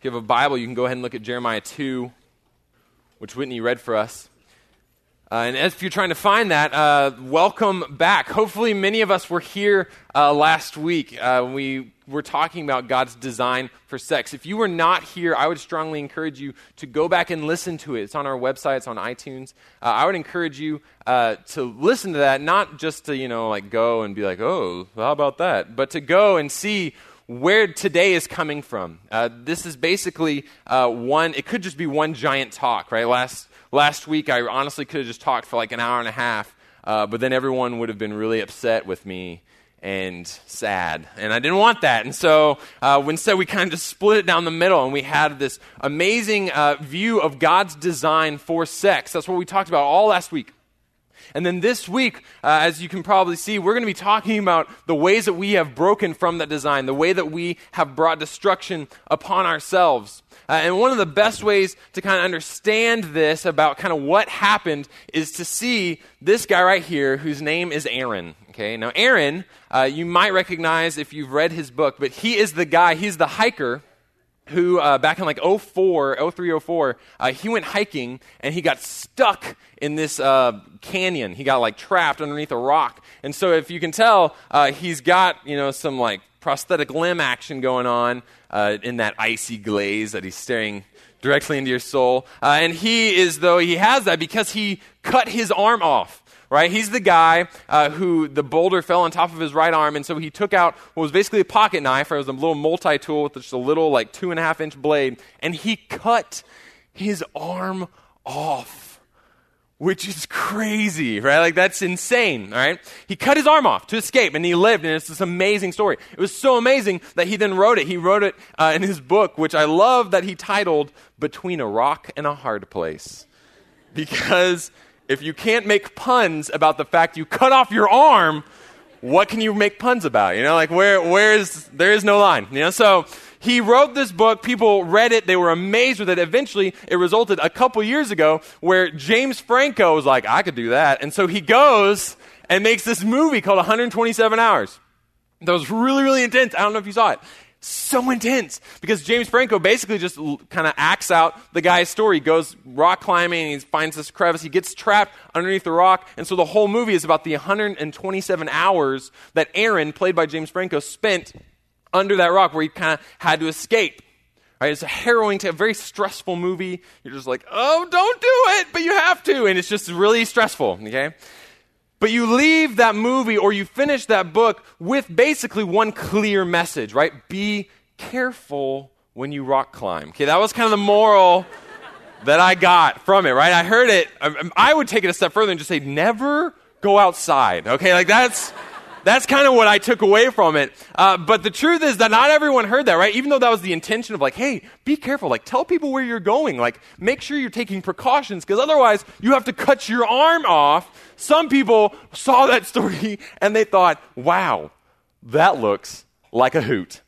If you have a Bible, you can go ahead and look at Jeremiah 2, which Whitney read for us. Uh, and if you're trying to find that, uh, welcome back. Hopefully, many of us were here uh, last week. Uh, we were talking about God's design for sex. If you were not here, I would strongly encourage you to go back and listen to it. It's on our website, it's on iTunes. Uh, I would encourage you uh, to listen to that, not just to, you know, like go and be like, oh, how about that? But to go and see where today is coming from. this is basically one, it could just be one giant talk, right? Last Last week, I honestly could have just talked for like an hour and a half, uh, but then everyone would have been really upset with me and sad. And I didn't want that. And so uh, instead, we kind of just split it down the middle, and we had this amazing uh, view of God's design for sex. That's what we talked about all last week. And then this week, uh, as you can probably see, we're going to be talking about the ways that we have broken from that design, the way that we have brought destruction upon ourselves. Uh, and one of the best ways to kind of understand this about kind of what happened is to see this guy right here whose name is Aaron. Okay, now Aaron, uh, you might recognize if you've read his book, but he is the guy, he's the hiker who uh, back in like 04 03 04 uh, he went hiking and he got stuck in this uh, canyon he got like trapped underneath a rock and so if you can tell uh, he's got you know some like prosthetic limb action going on uh, in that icy glaze that he's staring directly into your soul. Uh, and he is, though, he has that because he cut his arm off. Right? He's the guy uh, who the boulder fell on top of his right arm, and so he took out what was basically a pocket knife. It was a little multi tool with just a little, like, two and a half inch blade, and he cut his arm off which is crazy, right? Like that's insane, right? He cut his arm off to escape and he lived, and it's this amazing story. It was so amazing that he then wrote it. He wrote it uh, in his book, which I love that he titled Between a Rock and a Hard Place. Because if you can't make puns about the fact you cut off your arm, what can you make puns about? You know, like where, where is, there is no line, you know? So, he wrote this book. People read it. They were amazed with it. Eventually, it resulted a couple years ago where James Franco was like, I could do that. And so he goes and makes this movie called 127 Hours. That was really, really intense. I don't know if you saw it. So intense because James Franco basically just kind of acts out the guy's story. He goes rock climbing, he finds this crevice, he gets trapped underneath the rock, and so the whole movie is about the 127 hours that Aaron, played by James Franco, spent under that rock where he kind of had to escape. Right? It's a harrowing, a very stressful movie. You're just like, oh, don't do it, but you have to. And it's just really stressful, okay? But you leave that movie or you finish that book with basically one clear message, right? Be careful when you rock climb. Okay, that was kind of the moral that I got from it, right? I heard it. I would take it a step further and just say, never go outside. Okay, like that's that's kind of what I took away from it. Uh, but the truth is that not everyone heard that, right? Even though that was the intention of like, hey, be careful. Like, tell people where you're going. Like, make sure you're taking precautions because otherwise you have to cut your arm off. Some people saw that story and they thought, wow, that looks like a hoot.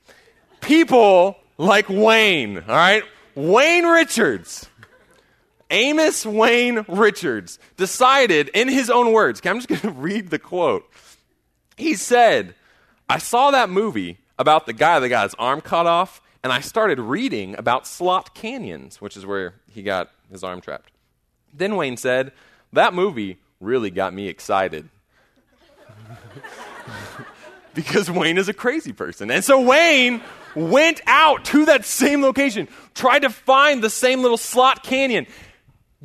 People like Wayne, all right? Wayne Richards. Amos Wayne Richards decided in his own words, okay, I'm just going to read the quote. He said, I saw that movie about the guy that got his arm cut off, and I started reading about slot canyons, which is where he got his arm trapped. Then Wayne said, That movie really got me excited. because Wayne is a crazy person. And so Wayne went out to that same location, tried to find the same little slot canyon,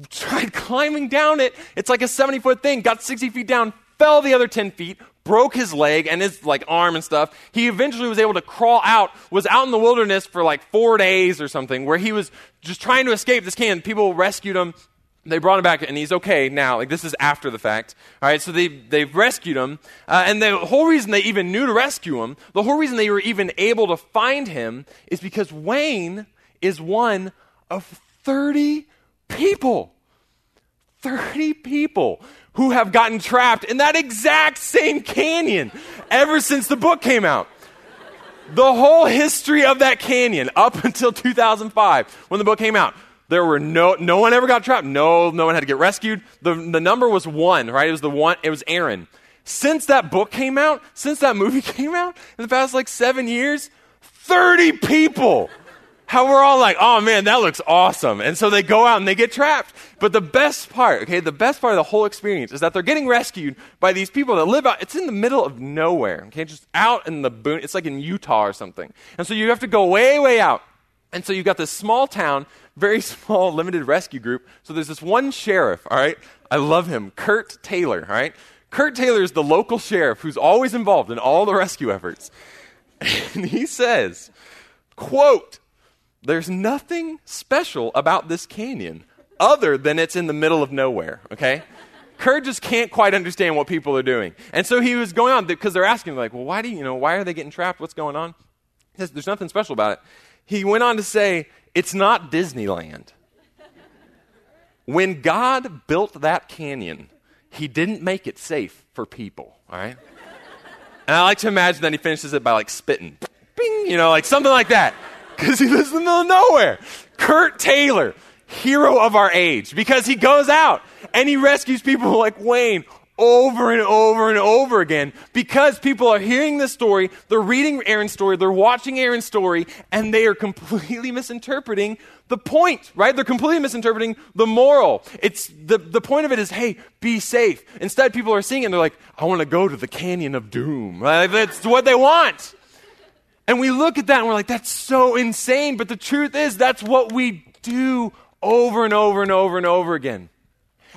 tried climbing down it. It's like a 70 foot thing, got 60 feet down, fell the other 10 feet, broke his leg and his like arm and stuff. He eventually was able to crawl out, was out in the wilderness for like four days or something, where he was just trying to escape this can. People rescued him. They brought him back, and he's okay now. Like this is after the fact. All right, so they they've rescued him, uh, and the whole reason they even knew to rescue him, the whole reason they were even able to find him, is because Wayne is one of thirty people. 30 people who have gotten trapped in that exact same canyon ever since the book came out. The whole history of that canyon up until 2005 when the book came out. There were no, no one ever got trapped. No, no one had to get rescued. The, the number was one, right? It was the one, it was Aaron. Since that book came out, since that movie came out, in the past like seven years, 30 people How we're all like, oh man, that looks awesome. And so they go out and they get trapped. But the best part, okay, the best part of the whole experience is that they're getting rescued by these people that live out, it's in the middle of nowhere, okay, just out in the boon, it's like in Utah or something. And so you have to go way, way out. And so you've got this small town, very small, limited rescue group. So there's this one sheriff, all right? I love him, Kurt Taylor, all right? Kurt Taylor is the local sheriff who's always involved in all the rescue efforts. And he says, quote, there's nothing special about this canyon other than it's in the middle of nowhere, okay? Kurt just can't quite understand what people are doing. And so he was going on because they're asking, like, well, why do you, you know, why are they getting trapped? What's going on? He says, there's nothing special about it. He went on to say, it's not Disneyland. When God built that canyon, he didn't make it safe for people, all right? And I like to imagine that he finishes it by like spitting, bing, you know, like something like that because he lives in the middle of nowhere. Kurt Taylor, hero of our age, because he goes out and he rescues people like Wayne over and over and over again because people are hearing this story, they're reading Aaron's story, they're watching Aaron's story, and they are completely misinterpreting the point, right? They're completely misinterpreting the moral. It's the, the point of it is, hey, be safe. Instead, people are seeing it and they're like, I want to go to the canyon of doom. Right? That's what they want. And we look at that and we're like, that's so insane. But the truth is, that's what we do over and over and over and over again.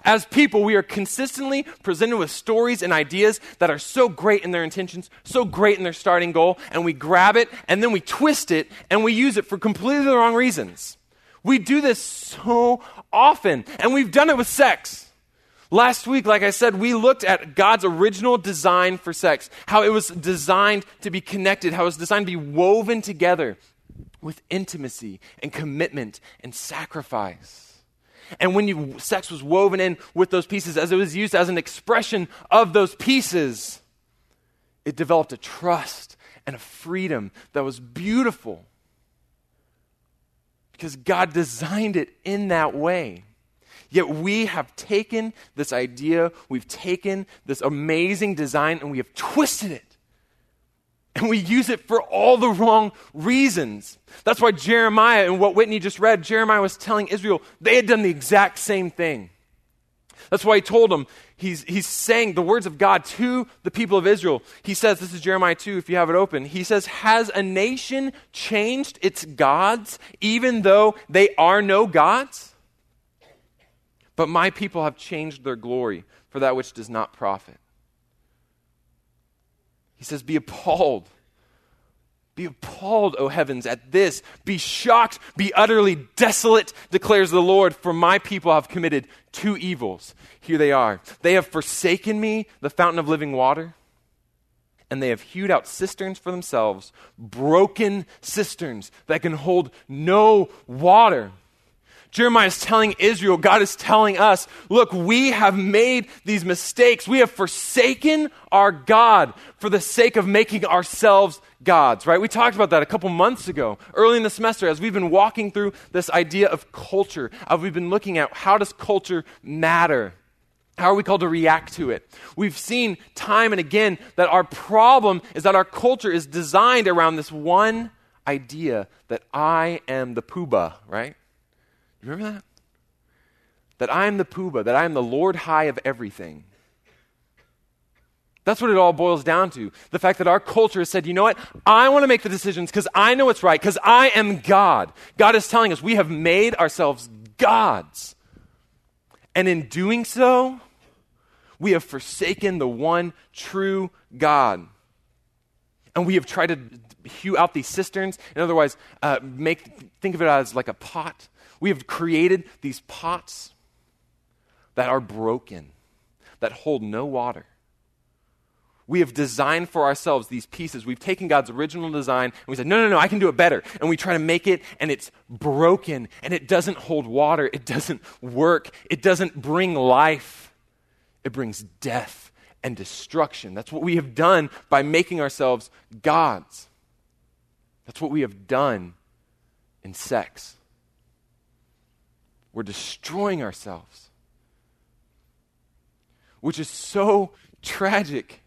As people, we are consistently presented with stories and ideas that are so great in their intentions, so great in their starting goal, and we grab it and then we twist it and we use it for completely the wrong reasons. We do this so often, and we've done it with sex. Last week, like I said, we looked at God's original design for sex, how it was designed to be connected, how it was designed to be woven together with intimacy and commitment and sacrifice. And when you, sex was woven in with those pieces, as it was used as an expression of those pieces, it developed a trust and a freedom that was beautiful because God designed it in that way. Yet we have taken this idea, we've taken this amazing design, and we have twisted it. And we use it for all the wrong reasons. That's why Jeremiah, and what Whitney just read, Jeremiah was telling Israel they had done the exact same thing. That's why he told them, he's, he's saying the words of God to the people of Israel. He says, this is Jeremiah 2, if you have it open. He says, Has a nation changed its gods, even though they are no gods? But my people have changed their glory for that which does not profit. He says, Be appalled. Be appalled, O heavens, at this. Be shocked, be utterly desolate, declares the Lord, for my people have committed two evils. Here they are. They have forsaken me, the fountain of living water, and they have hewed out cisterns for themselves, broken cisterns that can hold no water. Jeremiah is telling Israel, God is telling us, look, we have made these mistakes. We have forsaken our God for the sake of making ourselves gods, right? We talked about that a couple months ago, early in the semester, as we've been walking through this idea of culture, as we've been looking at how does culture matter? How are we called to react to it? We've seen time and again that our problem is that our culture is designed around this one idea that I am the poobah, right? You remember that? That I am the poobah, that I am the Lord High of everything. That's what it all boils down to. The fact that our culture has said, you know what? I want to make the decisions because I know what's right, because I am God. God is telling us we have made ourselves gods. And in doing so, we have forsaken the one true God. And we have tried to hew out these cisterns and otherwise uh, make, think of it as like a pot we have created these pots that are broken, that hold no water. We have designed for ourselves these pieces. We've taken God's original design and we said, no, no, no, I can do it better. And we try to make it and it's broken and it doesn't hold water. It doesn't work. It doesn't bring life. It brings death and destruction. That's what we have done by making ourselves gods. That's what we have done in sex. We're destroying ourselves, which is so tragic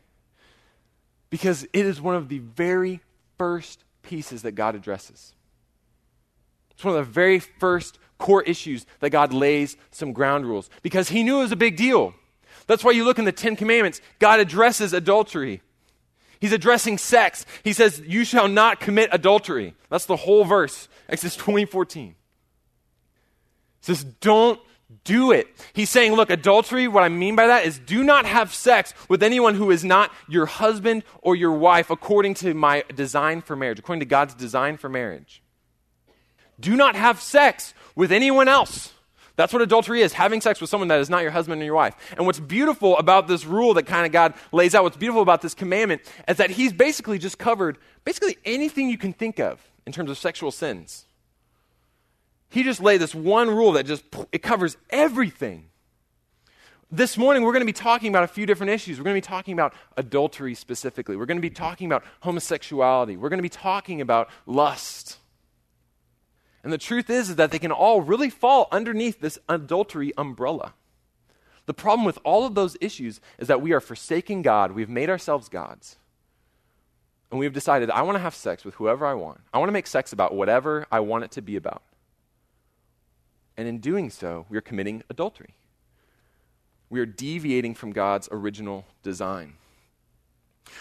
because it is one of the very first pieces that God addresses. It's one of the very first core issues that God lays some ground rules because he knew it was a big deal. That's why you look in the Ten Commandments, God addresses adultery. He's addressing sex. He says, You shall not commit adultery. That's the whole verse, Exodus 20 14. Says, Don't do it. He's saying, Look, adultery, what I mean by that is do not have sex with anyone who is not your husband or your wife according to my design for marriage, according to God's design for marriage. Do not have sex with anyone else. That's what adultery is having sex with someone that is not your husband or your wife. And what's beautiful about this rule that kind of God lays out, what's beautiful about this commandment, is that He's basically just covered basically anything you can think of in terms of sexual sins. He just laid this one rule that just it covers everything. This morning, we're going to be talking about a few different issues. We're going to be talking about adultery specifically. We're going to be talking about homosexuality. We're going to be talking about lust. And the truth is, is that they can all really fall underneath this adultery umbrella. The problem with all of those issues is that we are forsaking God. We've made ourselves gods. And we've decided, I want to have sex with whoever I want. I want to make sex about whatever I want it to be about. And in doing so, we are committing adultery. We are deviating from God's original design.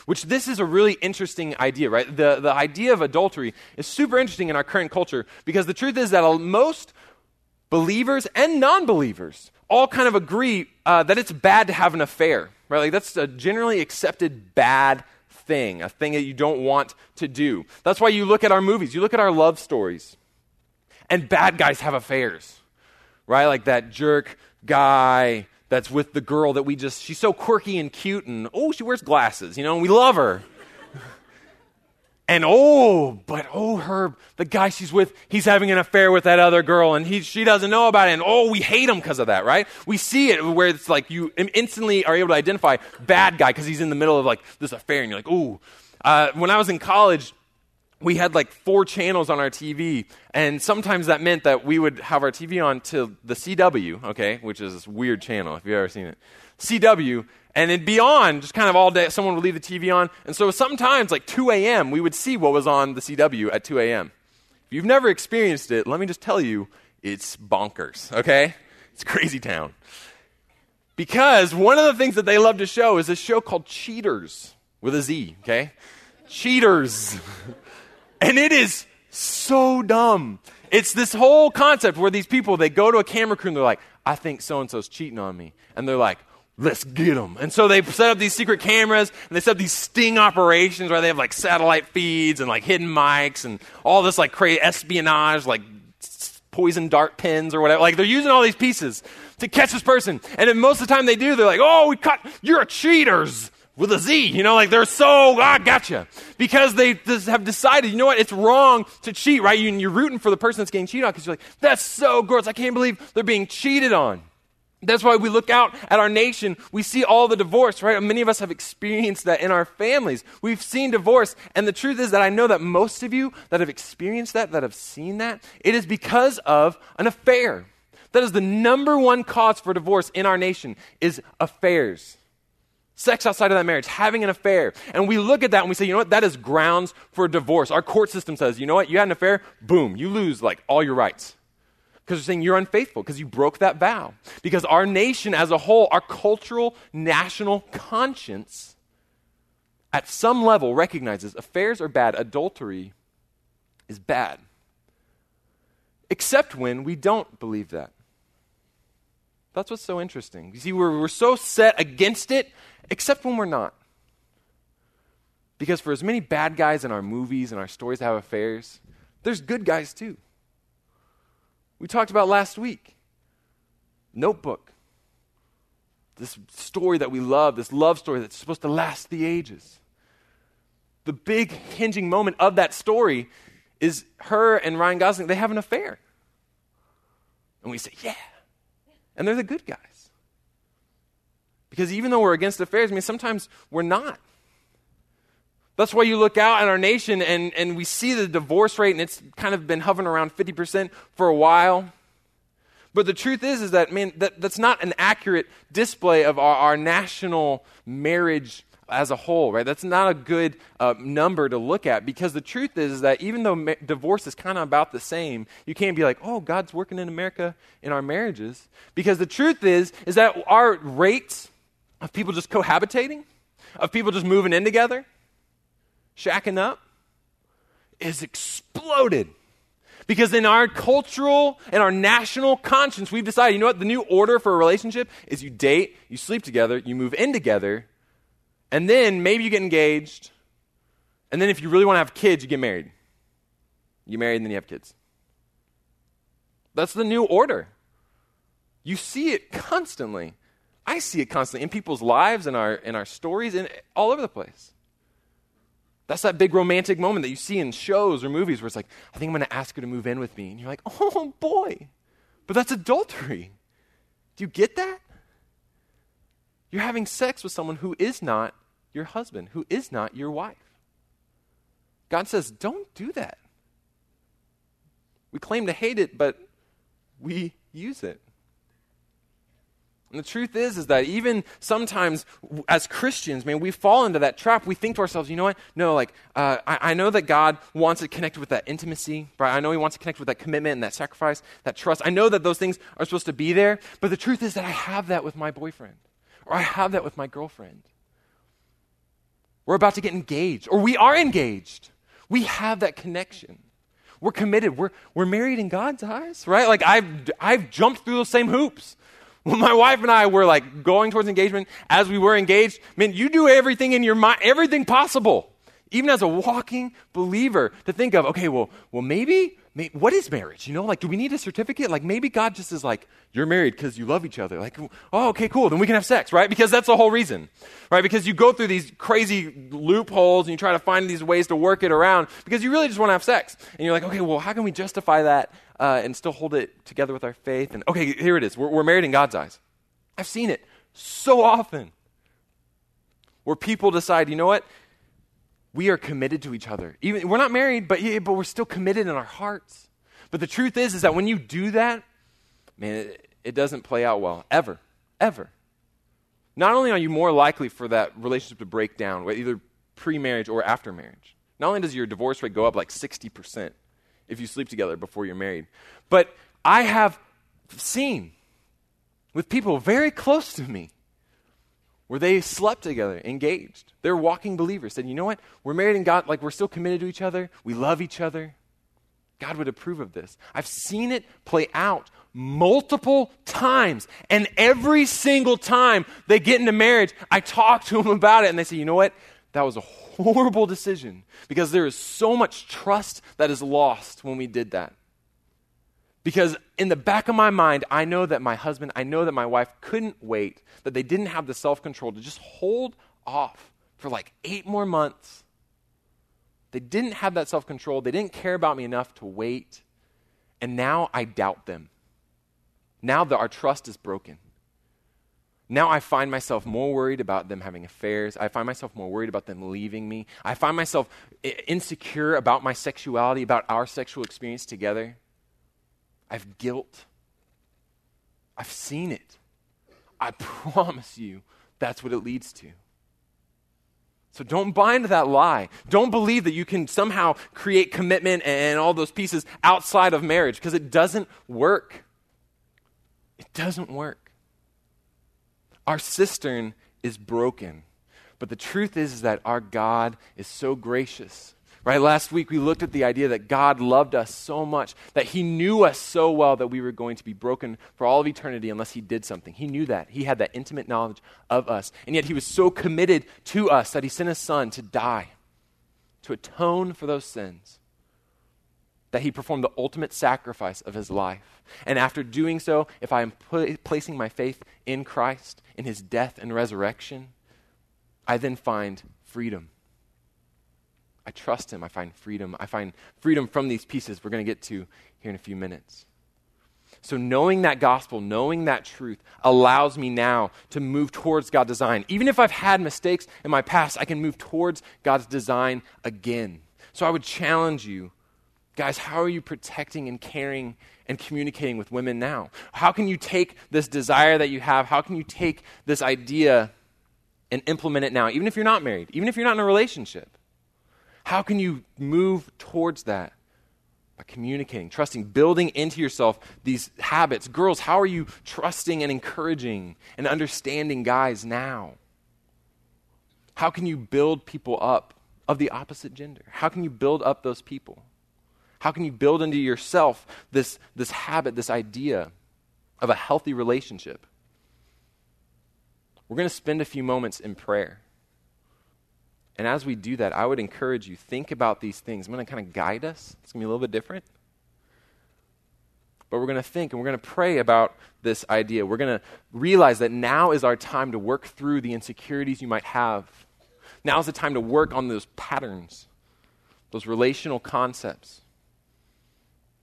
Which this is a really interesting idea, right? The, the idea of adultery is super interesting in our current culture because the truth is that most believers and non believers all kind of agree uh, that it's bad to have an affair, right? Like that's a generally accepted bad thing, a thing that you don't want to do. That's why you look at our movies, you look at our love stories, and bad guys have affairs, right? Like that jerk guy that's with the girl that we just, she's so quirky and cute, and oh, she wears glasses, you know, and we love her. and oh, but oh, her, the guy she's with, he's having an affair with that other girl, and he, she doesn't know about it, and oh, we hate him because of that, right? We see it where it's like you instantly are able to identify bad guy because he's in the middle of like this affair, and you're like, ooh. Uh, when I was in college, we had like four channels on our TV, and sometimes that meant that we would have our TV on to the CW, okay, which is this weird channel if you've ever seen it. CW, and it'd be on just kind of all day. Someone would leave the TV on, and so sometimes like 2 a.m. we would see what was on the CW at 2 a.m. If you've never experienced it, let me just tell you, it's bonkers, okay? It's crazy town. Because one of the things that they love to show is a show called Cheaters with a Z, okay? Cheaters. And it is so dumb. It's this whole concept where these people, they go to a camera crew and they're like, I think so and so's cheating on me. And they're like, let's get them. And so they set up these secret cameras and they set up these sting operations where they have like satellite feeds and like hidden mics and all this like crazy espionage, like poison dart pins or whatever. Like they're using all these pieces to catch this person. And most of the time they do, they're like, oh, we caught, you're a cheaters with a Z. You know, like they're so, ah, gotcha. Because they have decided, you know what, it's wrong to cheat, right? You, you're rooting for the person that's getting cheated on because you're like, that's so gross. I can't believe they're being cheated on. That's why we look out at our nation. We see all the divorce, right? Many of us have experienced that in our families. We've seen divorce. And the truth is that I know that most of you that have experienced that, that have seen that, it is because of an affair. That is the number one cause for divorce in our nation is affairs. Sex outside of that marriage, having an affair. And we look at that and we say, you know what? That is grounds for divorce. Our court system says, you know what? You had an affair, boom, you lose like all your rights. Because they're saying you're unfaithful because you broke that vow. Because our nation as a whole, our cultural national conscience, at some level recognizes affairs are bad, adultery is bad. Except when we don't believe that. That's what's so interesting. You see, we're, we're so set against it except when we're not. Because for as many bad guys in our movies and our stories that have affairs, there's good guys too. We talked about last week Notebook. This story that we love, this love story that's supposed to last the ages. The big hinging moment of that story is her and Ryan Gosling, they have an affair. And we say, yeah. And they're the good guys. Because even though we're against affairs, I mean, sometimes we're not. That's why you look out at our nation and, and we see the divorce rate, and it's kind of been hovering around 50% for a while. But the truth is, is that, man, that, that's not an accurate display of our, our national marriage as a whole, right? That's not a good uh, number to look at because the truth is, that even though ma- divorce is kind of about the same, you can't be like, oh, God's working in America in our marriages. Because the truth is, is that our rates of people just cohabitating, of people just moving in together, shacking up, is exploded. Because in our cultural and our national conscience, we've decided, you know what, the new order for a relationship is you date, you sleep together, you move in together, and then maybe you get engaged. And then if you really want to have kids, you get married. You get married and then you have kids. That's the new order. You see it constantly. I see it constantly in people's lives, in our, in our stories, and all over the place. That's that big romantic moment that you see in shows or movies where it's like, I think I'm going to ask her to move in with me. And you're like, oh boy. But that's adultery. Do you get that? You're having sex with someone who is not your husband, who is not your wife. God says, don't do that. We claim to hate it, but we use it. And the truth is, is that even sometimes as Christians, man, we fall into that trap. We think to ourselves, you know what? No, like, uh, I, I, know that God wants to connect with that intimacy, right? I know He wants to connect with that commitment and that sacrifice, that trust. I know that those things are supposed to be there, but the truth is that I have that with my boyfriend, or I have that with my girlfriend. We're about to get engaged, or we are engaged. We have that connection. We're committed. We're, we're married in God's eyes, right? Like, I've, I've jumped through those same hoops. When my wife and I were like going towards engagement, as we were engaged, man, you do everything in your mind, everything possible, even as a walking believer, to think of, okay, well, well, maybe what is marriage? You know, like, do we need a certificate? Like, maybe God just is like, you're married because you love each other. Like, oh, okay, cool. Then we can have sex, right? Because that's the whole reason, right? Because you go through these crazy loopholes and you try to find these ways to work it around because you really just want to have sex. And you're like, okay, well, how can we justify that uh, and still hold it together with our faith? And okay, here it is. We're, we're married in God's eyes. I've seen it so often where people decide, you know what? We are committed to each other. Even we're not married, but but we're still committed in our hearts. But the truth is, is that when you do that, man, it, it doesn't play out well ever, ever. Not only are you more likely for that relationship to break down, either pre-marriage or after marriage. Not only does your divorce rate go up like sixty percent if you sleep together before you're married, but I have seen with people very close to me where they slept together, engaged. They're walking believers. Said, you know what? We're married in God, like we're still committed to each other. We love each other. God would approve of this. I've seen it play out multiple times. And every single time they get into marriage, I talk to them about it and they say, you know what? That was a horrible decision because there is so much trust that is lost when we did that. Because in the back of my mind, I know that my husband, I know that my wife couldn't wait, that they didn't have the self control to just hold off for like eight more months. They didn't have that self control. They didn't care about me enough to wait. And now I doubt them. Now that our trust is broken. Now I find myself more worried about them having affairs. I find myself more worried about them leaving me. I find myself insecure about my sexuality, about our sexual experience together. I have guilt. I've seen it. I promise you that's what it leads to. So don't buy into that lie. Don't believe that you can somehow create commitment and all those pieces outside of marriage because it doesn't work. It doesn't work. Our cistern is broken. But the truth is, is that our God is so gracious Right? Last week we looked at the idea that God loved us so much, that He knew us so well that we were going to be broken for all of eternity unless He did something. He knew that. He had that intimate knowledge of us. And yet He was so committed to us that He sent His Son to die, to atone for those sins, that He performed the ultimate sacrifice of His life. And after doing so, if I am placing my faith in Christ, in His death and resurrection, I then find freedom I trust Him. I find freedom. I find freedom from these pieces we're going to get to here in a few minutes. So, knowing that gospel, knowing that truth, allows me now to move towards God's design. Even if I've had mistakes in my past, I can move towards God's design again. So, I would challenge you, guys, how are you protecting and caring and communicating with women now? How can you take this desire that you have, how can you take this idea and implement it now, even if you're not married, even if you're not in a relationship? How can you move towards that? By communicating, trusting, building into yourself these habits. Girls, how are you trusting and encouraging and understanding guys now? How can you build people up of the opposite gender? How can you build up those people? How can you build into yourself this, this habit, this idea of a healthy relationship? We're going to spend a few moments in prayer. And as we do that, I would encourage you, think about these things. I'm going to kind of guide us. It's going to be a little bit different. But we're going to think and we're going to pray about this idea. We're going to realize that now is our time to work through the insecurities you might have. Now is the time to work on those patterns, those relational concepts.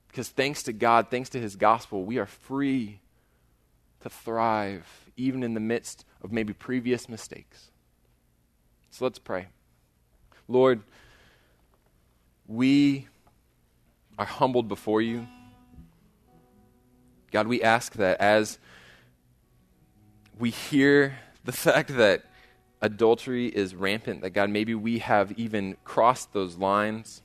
Because thanks to God, thanks to His gospel, we are free to thrive even in the midst of maybe previous mistakes. So let's pray. Lord, we are humbled before you. God, we ask that as we hear the fact that adultery is rampant, that God, maybe we have even crossed those lines.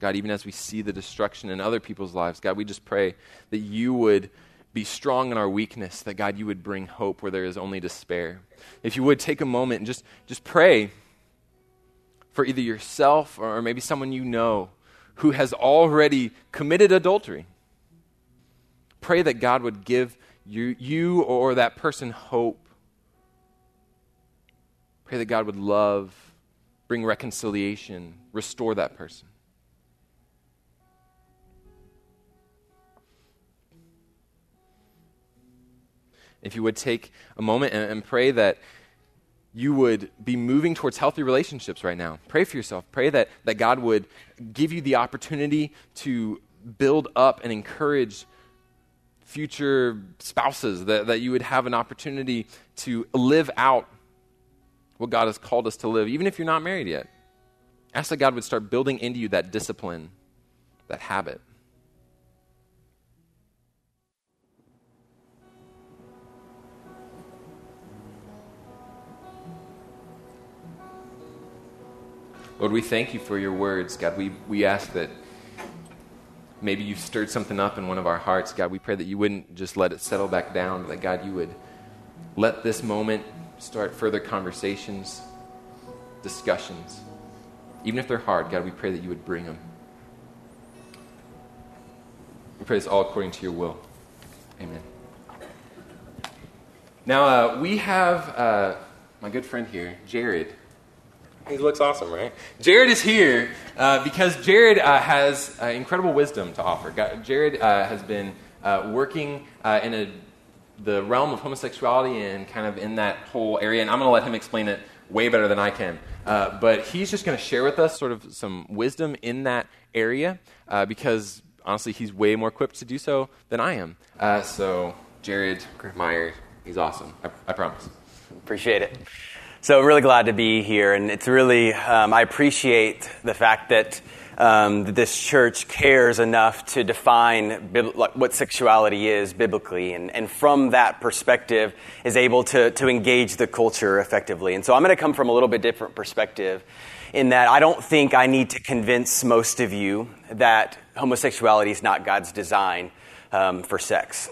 God, even as we see the destruction in other people's lives, God, we just pray that you would be strong in our weakness, that God, you would bring hope where there is only despair. If you would take a moment and just, just pray for either yourself or maybe someone you know who has already committed adultery. Pray that God would give you, you or that person hope. Pray that God would love, bring reconciliation, restore that person. If you would take a moment and, and pray that you would be moving towards healthy relationships right now. Pray for yourself. Pray that, that God would give you the opportunity to build up and encourage future spouses, that, that you would have an opportunity to live out what God has called us to live, even if you're not married yet. Ask that God would start building into you that discipline, that habit. Lord, we thank you for your words. God, we, we ask that maybe you've stirred something up in one of our hearts. God, we pray that you wouldn't just let it settle back down, but that, God, you would let this moment start further conversations, discussions. Even if they're hard, God, we pray that you would bring them. We pray this all according to your will. Amen. Now, uh, we have uh, my good friend here, Jared. He looks awesome, right? Jared is here uh, because Jared uh, has uh, incredible wisdom to offer. God, Jared uh, has been uh, working uh, in a, the realm of homosexuality and kind of in that whole area, and I'm going to let him explain it way better than I can. but he's just going to share with us sort of some wisdom in that area because honestly, he's way more equipped to do so than I am. so, Jared Meyer, he's awesome. I, I promise. Appreciate it. So really glad to be here, and it's really, um, I appreciate the fact that um, this church cares enough to define what sexuality is biblically, and, and from that perspective is able to, to engage the culture effectively. And so I'm going to come from a little bit different perspective in that I don't think I need to convince most of you that homosexuality is not God's design um, for sex.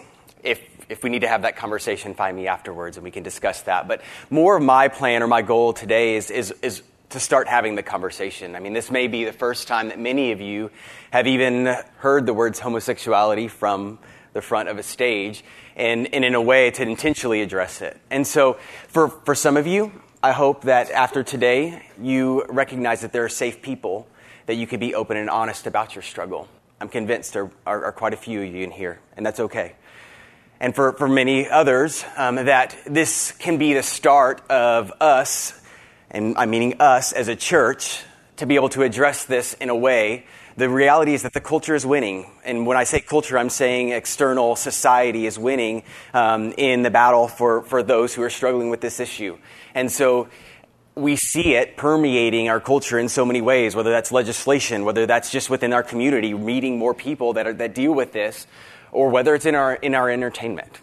If we need to have that conversation, find me afterwards and we can discuss that. But more of my plan or my goal today is, is, is to start having the conversation. I mean, this may be the first time that many of you have even heard the words homosexuality from the front of a stage and, and in a way to intentionally address it. And so for, for some of you, I hope that after today, you recognize that there are safe people that you can be open and honest about your struggle. I'm convinced there are, are quite a few of you in here, and that's okay and for, for many others, um, that this can be the start of us, and I'm meaning us as a church, to be able to address this in a way. The reality is that the culture is winning. And when I say culture, I'm saying external society is winning um, in the battle for, for those who are struggling with this issue. And so we see it permeating our culture in so many ways, whether that's legislation, whether that's just within our community, meeting more people that, are, that deal with this, or whether it's in our, in our entertainment.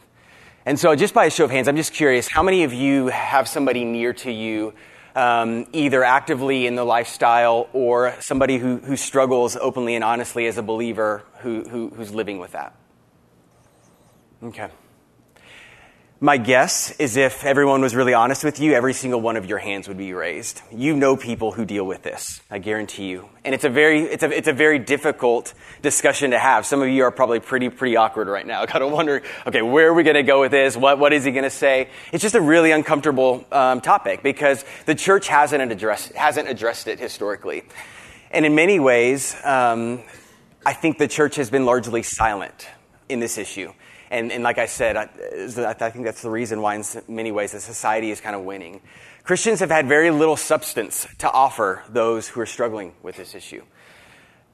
And so, just by a show of hands, I'm just curious how many of you have somebody near to you, um, either actively in the lifestyle or somebody who, who struggles openly and honestly as a believer who, who, who's living with that? Okay. My guess is if everyone was really honest with you, every single one of your hands would be raised. You know people who deal with this, I guarantee you. And it's a very, it's a, it's a very difficult discussion to have. Some of you are probably pretty, pretty awkward right now, kind of wondering, okay, where are we going to go with this? What, what is he going to say? It's just a really uncomfortable um, topic because the church hasn't addressed, hasn't addressed it historically. And in many ways, um, I think the church has been largely silent in this issue. And, and like I said, I, I think that's the reason why, in many ways, the society is kind of winning. Christians have had very little substance to offer those who are struggling with this issue.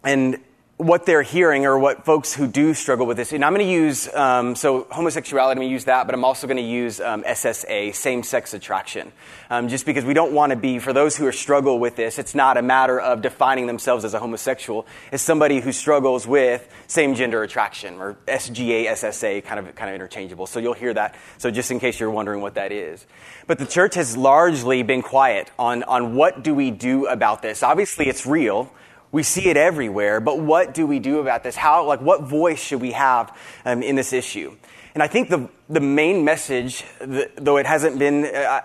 And what they're hearing or what folks who do struggle with this, and I'm going to use, um, so homosexuality, I'm going to use that, but I'm also going to use um, SSA, same sex attraction. Um, just because we don't want to be, for those who are struggle with this, it's not a matter of defining themselves as a homosexual. It's somebody who struggles with same gender attraction or SGA, SSA, kind of, kind of interchangeable. So you'll hear that. So just in case you're wondering what that is. But the church has largely been quiet on, on what do we do about this. Obviously, it's real. We see it everywhere, but what do we do about this? How, like, what voice should we have um, in this issue? And I think the, the main message, though it hasn't been, uh,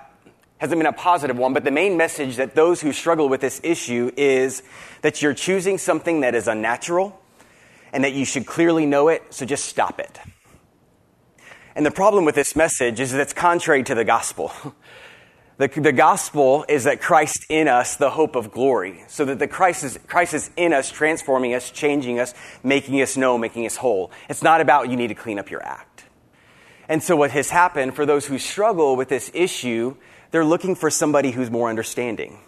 hasn't been a positive one, but the main message that those who struggle with this issue is that you're choosing something that is unnatural and that you should clearly know it, so just stop it. And the problem with this message is that it's contrary to the gospel. The, the gospel is that Christ in us, the hope of glory. So that the Christ is, Christ is in us, transforming us, changing us, making us know, making us whole. It's not about you need to clean up your act. And so what has happened for those who struggle with this issue, they're looking for somebody who's more understanding.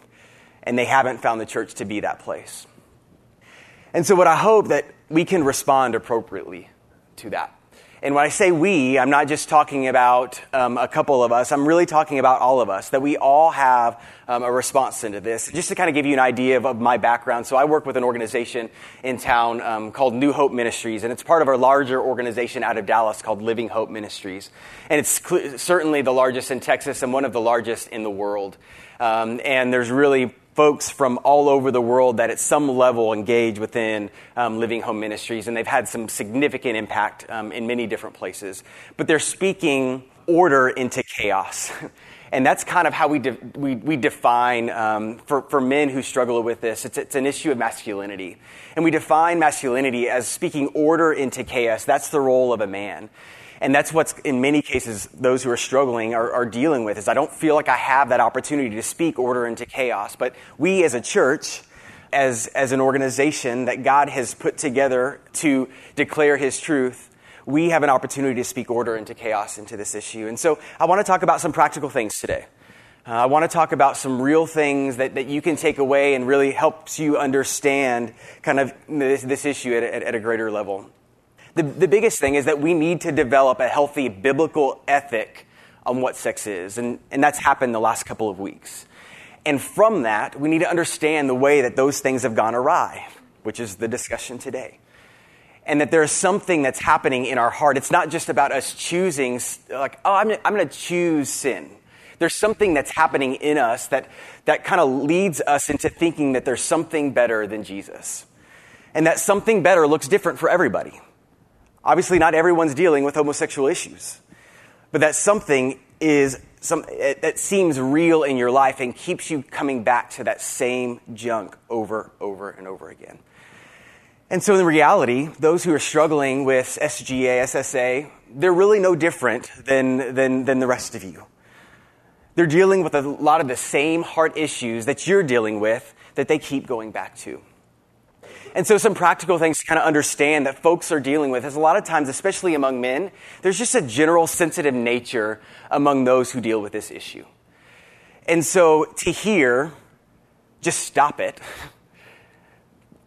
And they haven't found the church to be that place. And so what I hope that we can respond appropriately to that. And when I say we, I'm not just talking about um, a couple of us, I'm really talking about all of us, that we all have um, a response into this. Just to kind of give you an idea of, of, my background, so I work with an organization in town um, called New Hope Ministries, and it's part of our larger organization out of Dallas called Living Hope Ministries. And it's cl- certainly the largest in Texas and one of the largest in the world. Um, and there's really folks from all over the world that at some level engage within um, Living Hope Ministries, and they've had some significant impact um, in many different places. But they're speaking order into chaos. And that's kind of how we, de- we, we, define, um, for, for men who struggle with this, it's, it's an issue of masculinity. And we define masculinity as speaking order into chaos. That's the role of a man. And that's what's, in many cases, those who are struggling are, are, dealing with is I don't feel like I have that opportunity to speak order into chaos. But we as a church, as, as an organization that God has put together to declare his truth, we have an opportunity to speak order into chaos into this issue. And so I want to talk about some practical things today. Uh, I want to talk about some real things that, that you can take away and really helps you understand kind of this, this issue at, at, at a greater level. The, the biggest thing is that we need to develop a healthy biblical ethic on what sex is, and, and that's happened the last couple of weeks. And from that, we need to understand the way that those things have gone awry, which is the discussion today. And that there's something that's happening in our heart. It's not just about us choosing, like, oh, I'm, I'm going to choose sin. There's something that's happening in us that, that kind of leads us into thinking that there's something better than Jesus. And that something better looks different for everybody. Obviously, not everyone's dealing with homosexual issues, but that something is some, that seems real in your life and keeps you coming back to that same junk over, over, and over again. And so, in reality, those who are struggling with SGA, SSA, they're really no different than, than, than the rest of you. They're dealing with a lot of the same heart issues that you're dealing with that they keep going back to. And so, some practical things to kind of understand that folks are dealing with is a lot of times, especially among men, there's just a general sensitive nature among those who deal with this issue. And so, to hear, just stop it.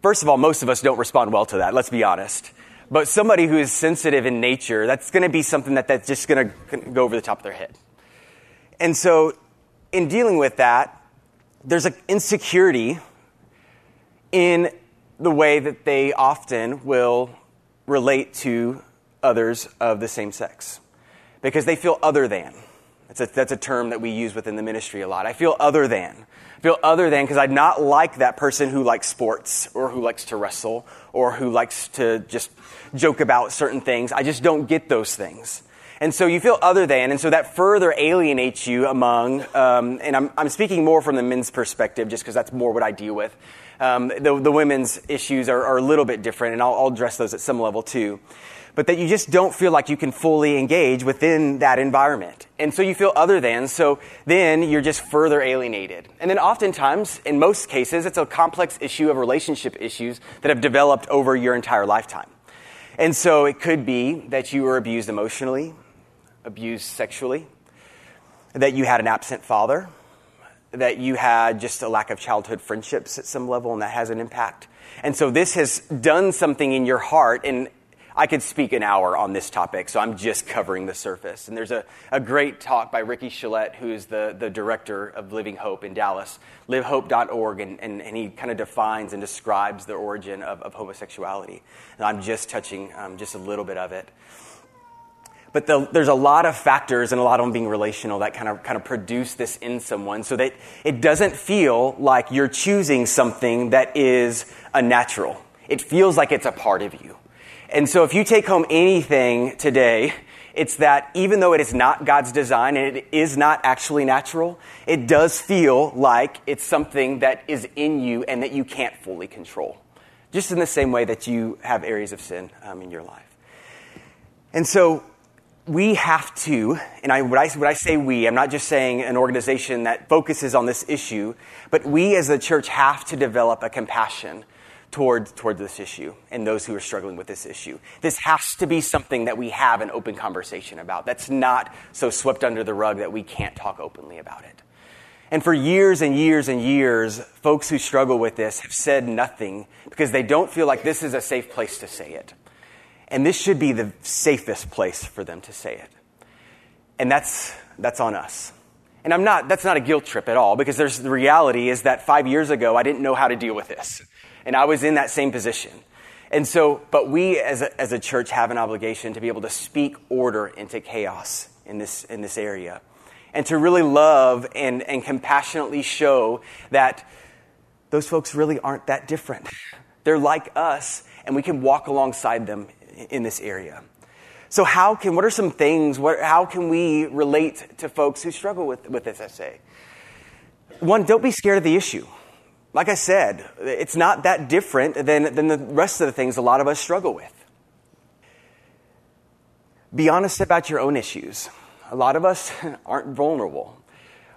First of all, most of us don't respond well to that, let's be honest. But somebody who is sensitive in nature, that's going to be something that, that's just going to go over the top of their head. And so, in dealing with that, there's an insecurity in the way that they often will relate to others of the same sex. because they feel other than. That's a, that's a term that we use within the ministry a lot. I feel other than. I feel other than because I'm not like that person who likes sports or who likes to wrestle or who likes to just joke about certain things. I just don't get those things. And so you feel other than, and so that further alienates you among, um, and I'm, I'm speaking more from the men's perspective just because that's more what I deal with. Um, the, the women's issues are, are, a little bit different, and I'll, I'll address those at some level too but that you just don't feel like you can fully engage within that environment. And so you feel other than, so then you're just further alienated. And then oftentimes, in most cases, it's a complex issue of relationship issues that have developed over your entire lifetime. And so it could be that you were abused emotionally, abused sexually, that you had an absent father, that you had just a lack of childhood friendships at some level, and that has an impact. And so this has done something in your heart, and I could speak an hour on this topic, so I'm just covering the surface. And there's a, a great talk by Ricky Chelette, who's the, the director of Living Hope in Dallas, livehope.org, and, and, and he kind of defines and describes the origin of, of homosexuality. And I'm just touching um, just a little bit of it. But the, there's a lot of factors, and a lot of them being relational, that kind of, kind of produce this in someone so that it doesn't feel like you're choosing something that is unnatural. It feels like it's a part of you. And so if you take home anything today, it's that even though it is not God's design and it is not actually natural, it does feel like it's something that is in you and that you can't fully control. Just in the same way that you have areas of sin um, in your life. And so we have to, and I, when, I, when I say we, I'm not just saying an organization that focuses on this issue, but we as a church have to develop a compassion toward, toward this issue and those who are struggling with this issue. This has to be something that we have an open conversation about. That's not so swept under the rug that we can't talk openly about it. And for years and years and years, folks who struggle with this have said nothing because they don't feel like this is a safe place to say it. And this should be the safest place for them to say it. And that's, that's on us. And I'm not, that's not a guilt trip at all because there's, the reality is that five years ago, I didn't know how to deal with this. And I was in that same position. And so, but we as a, as a church have an obligation to be able to speak order into chaos in this, in this area. And to really love and, and compassionately show that those folks really aren't that different. They're like us, and we can walk alongside them in this area. So, how can, what are some things, what, how can we relate to folks who struggle with, with this SSA? One, don't be scared of the issue like I said, it's not that different than, than the rest of the things a lot of us struggle with. Be honest about your own issues. A lot of us aren't vulnerable.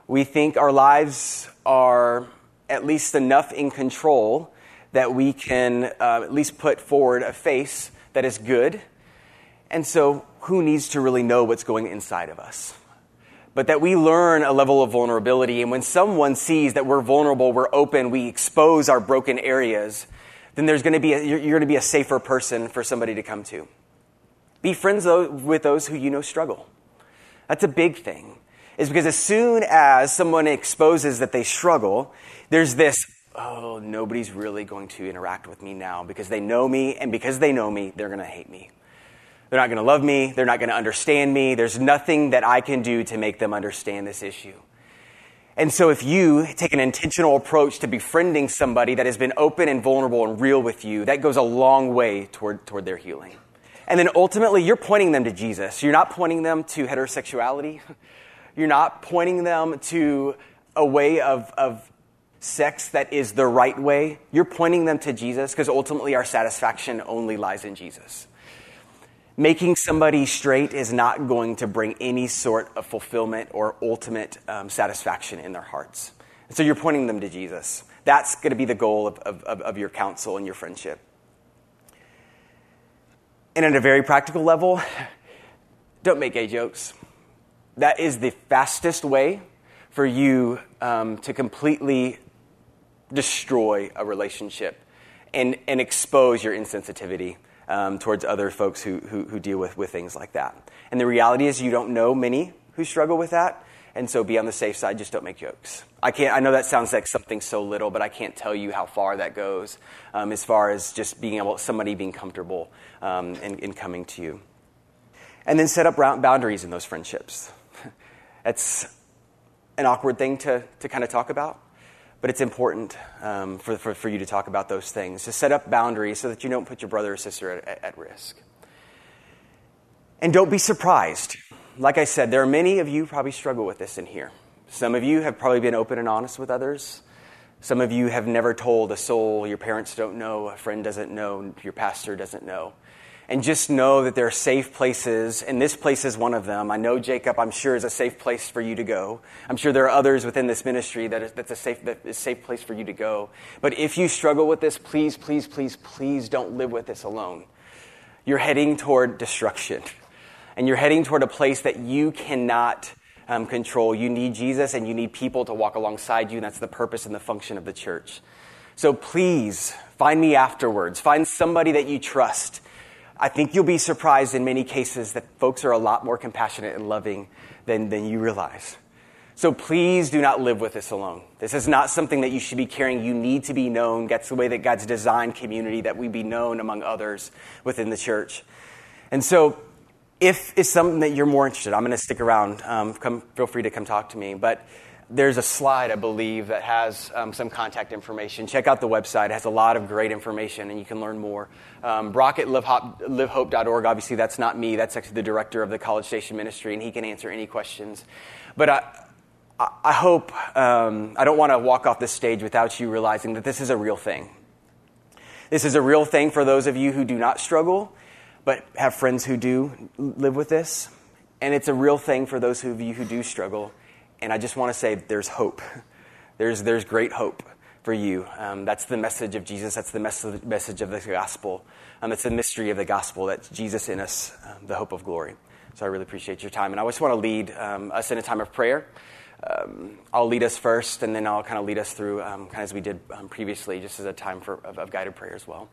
We think our lives are at least enough in control that we can uh, at least put forward a face that is good. And so, who needs to really know what's going inside of us? but that we learn a level of vulnerability. And when someone sees that we're vulnerable, we're open, we expose our broken areas, then there's going to be a, you're, going to be a safer person for somebody to come to. Be friends with those who you know struggle. That's a big thing. Is because as soon as someone exposes that they struggle, there's this, oh, nobody's really going to interact with me now because they know me, and because they know me, they're going to hate me. They're not going to love me. They're not going to understand me. There's nothing that I can do to make them understand this issue. And so, if you take an intentional approach to befriending somebody that has been open and vulnerable and real with you, that goes a long way toward, toward their healing. And then ultimately, you're pointing them to Jesus. You're not pointing them to heterosexuality. You're not pointing them to a way of, of sex that is the right way. You're pointing them to Jesus because ultimately our satisfaction only lies in Jesus making somebody straight is not going to bring any sort of fulfillment or ultimate um, satisfaction in their hearts. So you're pointing them to Jesus. That's going to be the goal of, of, of your counsel and your friendship. And at a very practical level, don't make gay jokes. That is the fastest way for you um, to completely destroy a relationship and, and expose your insensitivity um, towards other folks who, who, who deal with, with things like that. And the reality is, you don't know many who struggle with that. And so be on the safe side, just don't make jokes. I can't, I know that sounds like something so little, but I can't tell you how far that goes um, as far as just being able, somebody being comfortable um, in, in coming to you. And then set up boundaries in those friendships. That's an awkward thing to, to kind of talk about, but it's important um, for, for, for, you to talk about those things, to set up boundaries so that you don't put your brother or sister at, at risk. And don't be surprised. Like I said, there are many of you probably struggle with this in here. Some of you have probably been open and honest with others. Some of you have never told a soul your parents don't know, a friend doesn't know, your pastor doesn't know and just know that there are safe places, and this place is one of them. I know Jacob, I'm sure, is a safe place for you to go. I'm sure there are others within this ministry that is, that's a safe, that is safe place for you to go. But if you struggle with this, please, please, please, please don't live with this alone. You're heading toward destruction, and you're heading toward a place that you cannot um, control. You need Jesus, and you need people to walk alongside you, and that's the purpose and the function of the church. So please find me afterwards. Find somebody that you trust I think you'll be surprised in many cases that folks are a lot more compassionate and loving than, than you realize. So please do not live with this alone. This is not something that you should be carrying. You need to be known. That's the way that God's designed community, that we be known among others within the church. And so, if it's something that you're more interested, I'm going to stick around. Um, come, feel free to come talk to me. But there's a slide, I believe, that has um, some contact information. Check out the website. It has a lot of great information, and you can learn more. Um, Brock at livehope.org, obviously, that's not me. That's actually the director of the College Station Ministry, and he can answer any questions. But I, I hope, um, I don't want to walk off this stage without you realizing that this is a real thing. This is a real thing for those of you who do not struggle, but have friends who do live with this. And it's a real thing for those of you who do struggle and I just want to say there's hope. There's, there's great hope for you. Um, that's the message of Jesus. That's the message, message of the gospel. Um, it's the mystery of the gospel that Jesus in us, um, the hope of glory. So I really appreciate your time. And I just want to lead um, us in a time of prayer. Um, I'll lead us first, and then I'll kind of lead us through, um, kind of as we did previously, just as a time for, of, of guided prayer as well.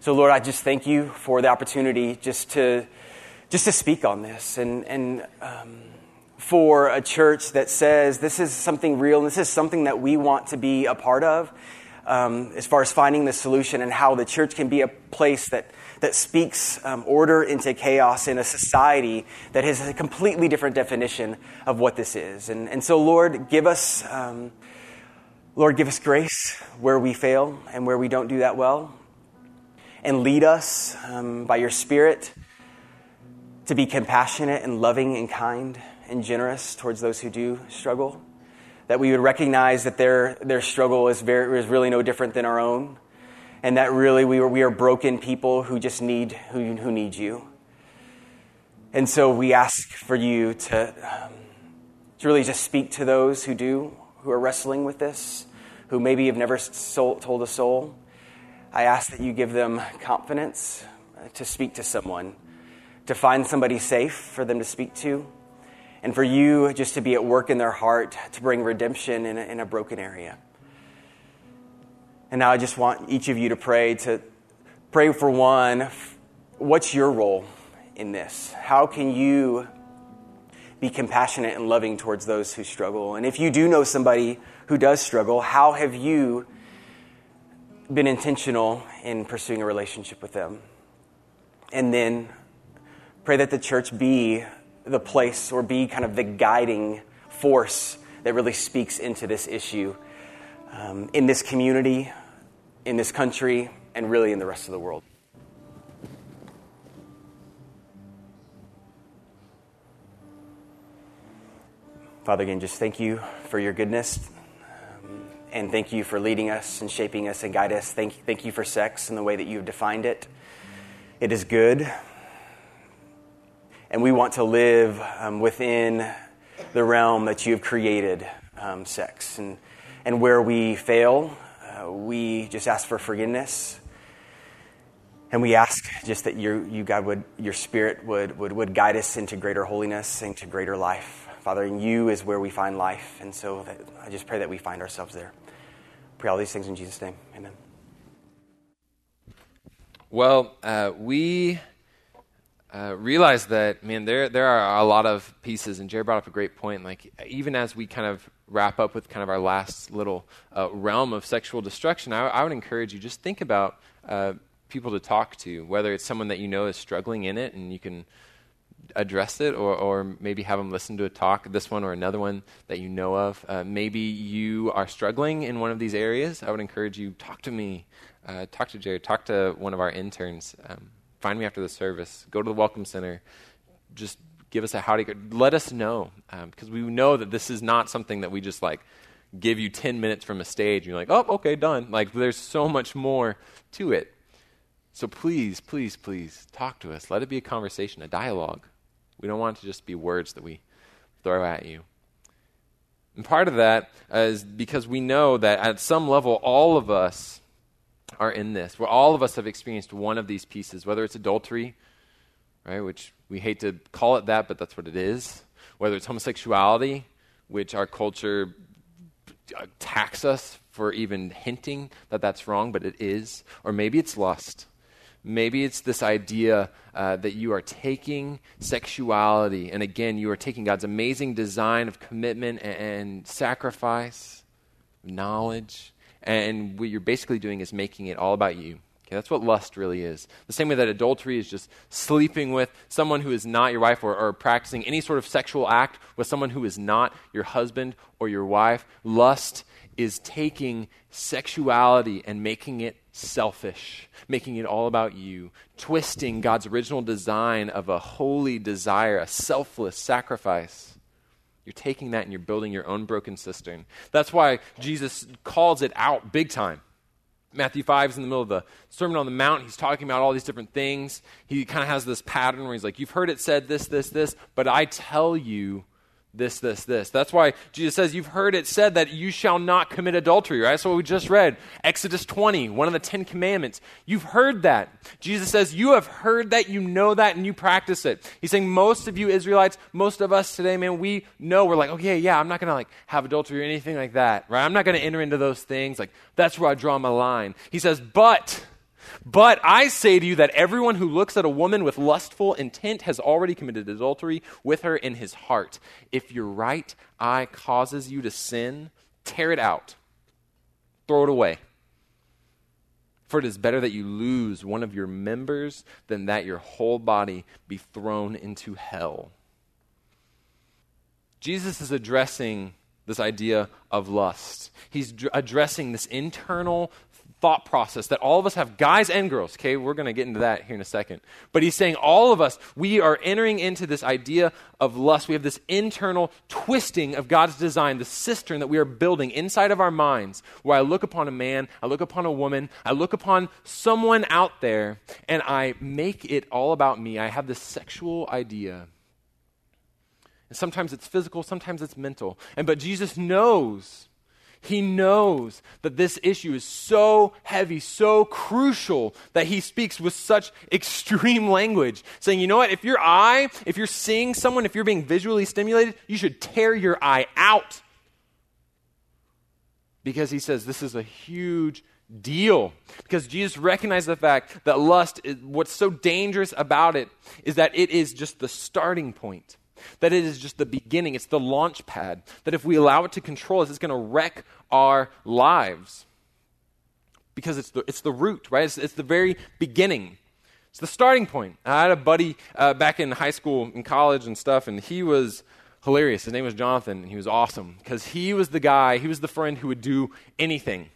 So, Lord, I just thank you for the opportunity just to, just to speak on this. And, and for a church that says this is something real, and this is something that we want to be a part of, um, as far as finding the solution and how the church can be a place that, that speaks um, order into chaos in a society that has a completely different definition of what this is. And, and so, Lord, give us, um, Lord, give us grace where we fail and where we don't do that well, and lead us um, by your Spirit to be compassionate and loving and kind and generous towards those who do struggle. That we would recognize that their, their struggle is, very, is really no different than our own. And that really we are, we are broken people who just need, who, who need you. And so we ask for you to, um, to really just speak to those who do, who are wrestling with this, who maybe have never soul, told a soul. I ask that you give them confidence to speak to someone, to find somebody safe for them to speak to and for you just to be at work in their heart to bring redemption in a, in a broken area. And now I just want each of you to pray to pray for one what's your role in this? How can you be compassionate and loving towards those who struggle? And if you do know somebody who does struggle, how have you been intentional in pursuing a relationship with them? And then pray that the church be the place or be kind of the guiding force that really speaks into this issue um, in this community, in this country, and really in the rest of the world. Father, again, just thank you for your goodness. Um, and thank you for leading us and shaping us and guide us. Thank, thank you for sex and the way that you've defined it. It is good and we want to live um, within the realm that you have created um, sex. And, and where we fail, uh, we just ask for forgiveness. And we ask just that you, you God, would, your spirit would, would, would guide us into greater holiness, into greater life. Father, in you is where we find life. And so that, I just pray that we find ourselves there. Pray all these things in Jesus' name. Amen. Well, uh, we uh, realize that man there there are a lot of pieces and Jerry brought up a great point like even as we kind of wrap up with kind of our last little uh, realm of sexual destruction I, I, would encourage you just think about uh, people to talk to whether it's someone that you know is struggling in it and you can address it or, or maybe have them listen to a talk, this one or another one that you know of. Uh, maybe you are struggling in one of these areas. I would encourage you, talk to me, uh, talk to Jerry, talk to one of our interns. Um, find me after the service. Go to the Welcome Center. Just give us a howdy. Let us know because um, we know that this is not something that we just like give you 10 minutes from a stage and you're like, oh, okay, done. Like there's so much more to it. So please, please, please talk to us. Let it be a conversation, a dialogue. We don't want it to just be words that we throw at you. And part of that is because we know that at some level, all of us are in this, where all of us have experienced one of these pieces, whether it's adultery, right, which we hate to call it that, but that's what it is, whether it's homosexuality, which our culture attacks us for even hinting that that's wrong, but it is, or maybe it's lust. Maybe it's this idea uh, that you are taking sexuality, and again, you are taking God's amazing design of commitment and, and sacrifice, knowledge, and what you're basically doing is making it all about you. Okay, that's what lust really is. The same way that adultery is just sleeping with someone who is not your wife or, or, practicing any sort of sexual act with someone who is not your husband or your wife. Lust is taking sexuality and making it selfish, making it all about you, twisting God's original design of a holy desire, a selfless sacrifice. You're taking that and you're building your own broken cistern. That's why Jesus calls it out big time. Matthew 5 is in the middle of the Sermon on the Mount. He's talking about all these different things. He kind of has this pattern where he's like, You've heard it said this, this, this, but I tell you this, this, this. That's why Jesus says, You've heard it said that you shall not commit adultery, right? That's what we just read. Exodus 20, one of the Ten Commandments. You've heard that. Jesus says, You have heard that, you know that, and you practice it. He's saying, Most of you Israelites, most of us today, man, we know we're like, Okay, yeah, I'm not going to like have adultery or anything like that, right? I'm not going to enter into those things. Like, that's where I draw my line. He says, But but I say to you that everyone who looks at a woman with lustful intent has already committed adultery with her in his heart. If your right eye causes you to sin, tear it out, throw it away. For it is better that you lose one of your members than that your whole body be thrown into hell. Jesus is addressing this idea of lust. He's addressing this internal thought process that all of us have, guys and girls. Okay, we're going to get into that here in a second. But he's saying all of us, we are entering into this idea of lust. We have this internal twisting of God's design, the cistern that we are building inside of our minds, where I look upon a man, I look upon a woman, I look upon someone out there, and I make it all about me. I have this sexual idea. And sometimes it's physical, sometimes it's mental. And but Jesus knows he knows that this issue is so heavy, so crucial, that he speaks with such extreme language, saying, you know what, if your eye, if you're seeing someone, if you're being visually stimulated, you should tear your eye out. Because he says this is a huge deal. Because Jesus recognized the fact that lust, what's so dangerous about it is that it is just the starting point. That it is just the beginning, it's the launch pad. That if we allow it to control us, it's going to wreck our lives. Because it's the, it's the root, right? It's, it's the very beginning. It's the starting point. I had a buddy uh, back in high school and college and stuff, and he was hilarious. His name was Jonathan, and he was awesome because he was the guy, he was the friend who would do anything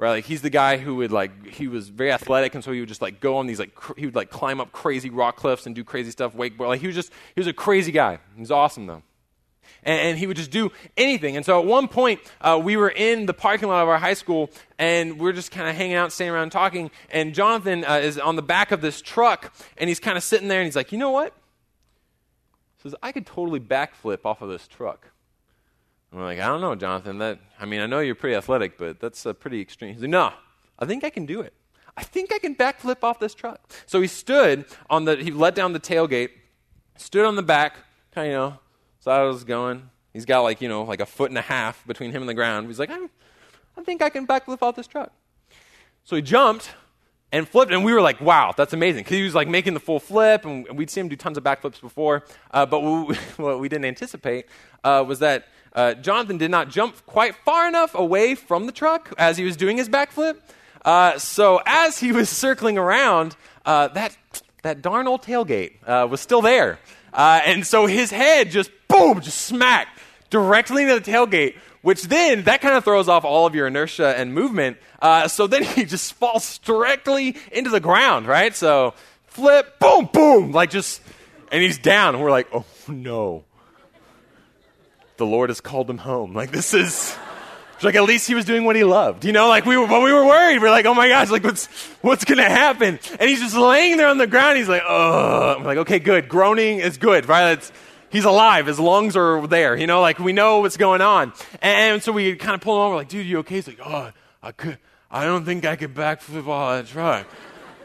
right? Like he's the guy who would like he was very athletic, and so he would just like go on these like cr- he would like climb up crazy rock cliffs and do crazy stuff, wakeboard. Like he was just he was a crazy guy. He was awesome though. And, he would just do anything. And so at one point, uh, we were in the parking lot of our high school, and we are just kind of hanging out, standing around talking. And Jonathan uh, is on the back of this truck, and he's kind of sitting there, and he's like, "You know what?" He says, "I could totally backflip off of this truck." I'm like, I don't know, Jonathan. That I mean, I know you're pretty athletic, but that's a pretty extreme. He's like, No, I think I can do it. I think I can backflip off this truck. So he stood on the. He let down the tailgate, stood on the back, kind of you know, saw how it was going. He's got like you know like a foot and a half between him and the ground. He's like, I, I think I can backflip off this truck. So he jumped and flipped, and we were like, "Wow, that's amazing!" Because he was like making the full flip, and we'd seen him do tons of backflips before. Uh, but what we, what we, didn't anticipate uh, was that uh, Jonathan did not jump quite far enough away from the truck as he was doing his backflip. Uh, so as he was circling around, uh, that that darn old tailgate uh, was still there. Uh, and so his head just, boom, just smacked directly into the tailgate, which then that kind of throws off all of your inertia and movement. Uh, so then he just falls directly into the ground, right? So flip, boom, boom, like just, and he's down. And we're like, oh no. The Lord has called him home. Like this is. like at least he was doing what he loved, you know. Like we were, but we were worried. We're like, oh my gosh, like what's what's gonna happen? And he's just laying there on the ground. He's like, oh, I'm like, okay, good. Groaning is good, right? It's, he's alive. His lungs are there, you know. Like we know what's going on. And, so we kind of pull him over, like, dude, you okay? He's like, oh, I could. I don't think I could backflip off that truck.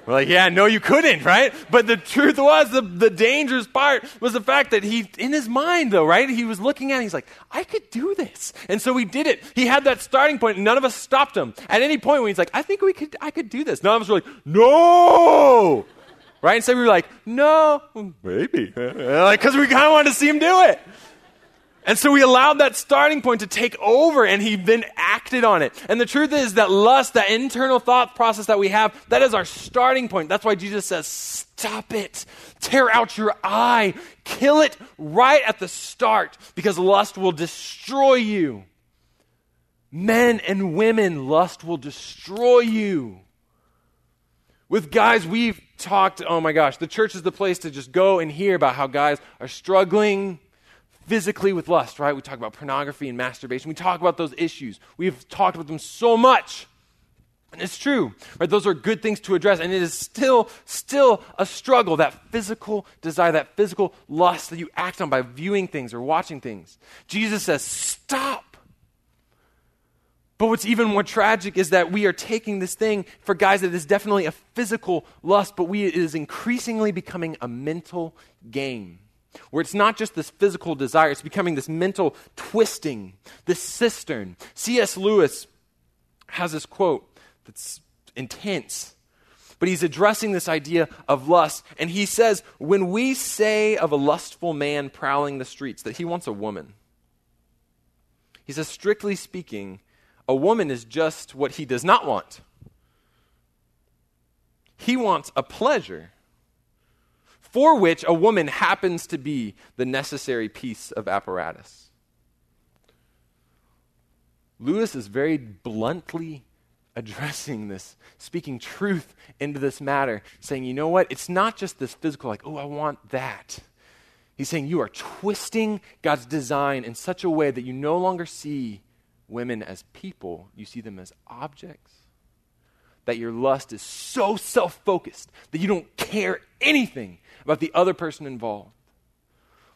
We're like, yeah, no, you couldn't, right? But the truth was, the, the dangerous part was the fact that he, in his mind, though, right? He was looking at it, he's like, I could do this. And so he did it. He had that starting point, and none of us stopped him. At any point when he's like, I think we could, I could do this. None of us were like, no! Right? Instead, we were like, no, maybe. like, because we kind of wanted to see him do it. And so we allowed that starting point to take over and he then acted on it. And the truth is that lust, that internal thought process that we have, that is our starting point. That's why Jesus says, stop it. Tear out your eye. Kill it right at the start because lust will destroy you. Men and women, lust will destroy you. With guys, we've talked, oh my gosh, the church is the place to just go and hear about how guys are struggling physically with lust, right? We talk about pornography and masturbation. We talk about those issues. We've talked about them so much. And it's true, right? Those are good things to address. And it is still, still a struggle, that physical desire, that physical lust that you act on by viewing things or watching things. Jesus says, stop. But what's even more tragic is that we are taking this thing for guys that is definitely a physical lust, but we, it is increasingly becoming a mental game where it's not just this physical desire, it's becoming this mental twisting, this cistern. C.S. Lewis has this quote that's intense, but he's addressing this idea of lust, and he says, When we say of a lustful man prowling the streets that he wants a woman, he says, strictly speaking, a woman is just what he does not want. He wants a pleasure for which a woman happens to be the necessary piece of apparatus. Lewis is very bluntly addressing this, speaking truth into this matter, saying, you know what? It's not just this physical, like, oh, I want that. He's saying you are twisting God's design in such a way that you no longer see women as people, you see them as objects. That your lust is so self focused that you don't care anything about the other person involved.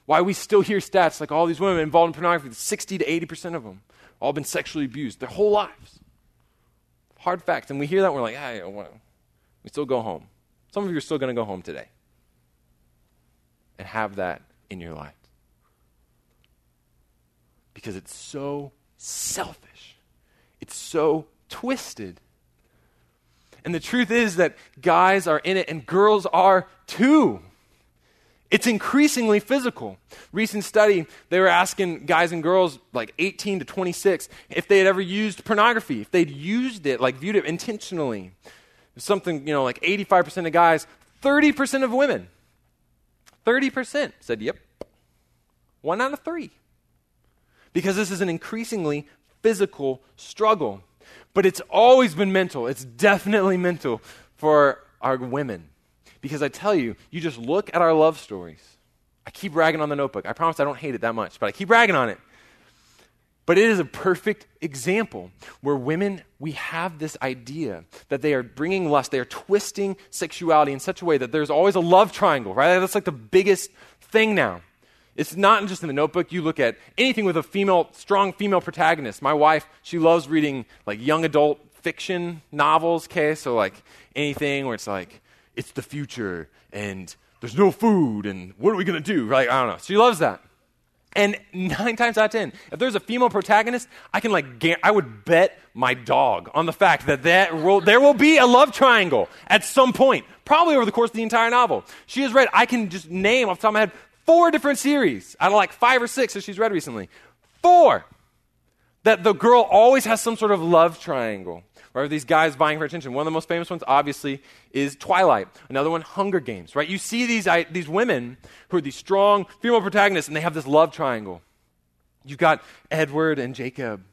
Why we still hear stats like all these women involved in pornography, 60 to 80% of them all been sexually abused their whole lives. Hard facts. And we hear that and we're like, hey, well, we still go home. Some of you are still going to go home today and have that in your life. Because it's so selfish, it's so twisted. And the truth is that guys are in it and girls are too. It's increasingly physical. Recent study, they were asking guys and girls like 18 to 26 if they had ever used pornography, if they'd used it, like viewed it intentionally. Something, you know, like 85% of guys, 30% of women. 30% said, yep. One out of three. Because this is an increasingly physical struggle. But it's always been mental. It's definitely mental for our women. Because I tell you, you just look at our love stories. I keep ragging on the notebook. I promise I don't hate it that much, but I keep ragging on it. But it is a perfect example where women, we have this idea that they are bringing lust, they are twisting sexuality in such a way that there's always a love triangle, right? That's like the biggest thing now. It's not just in the notebook. You look at anything with a female, strong female protagonist. My wife, she loves reading like young adult fiction novels, okay? So like anything where it's like, it's the future and there's no food and what are we going to do? Right? I don't know. She loves that. And nine times out of ten, if there's a female protagonist, I can like, I would bet my dog on the fact that, that there will be a love triangle at some point, probably over the course of the entire novel. She has read, I can just name off the top of my head, four different series out of like five or six that she's read recently. Four That the girl always has some sort of love triangle. Right? These guys vying for attention. One of the most famous ones, obviously, is Twilight. Another one, Hunger Games. Right? You see these, I, these women who are these strong female protagonists, and they have this love triangle. You've got Edward and Jacob,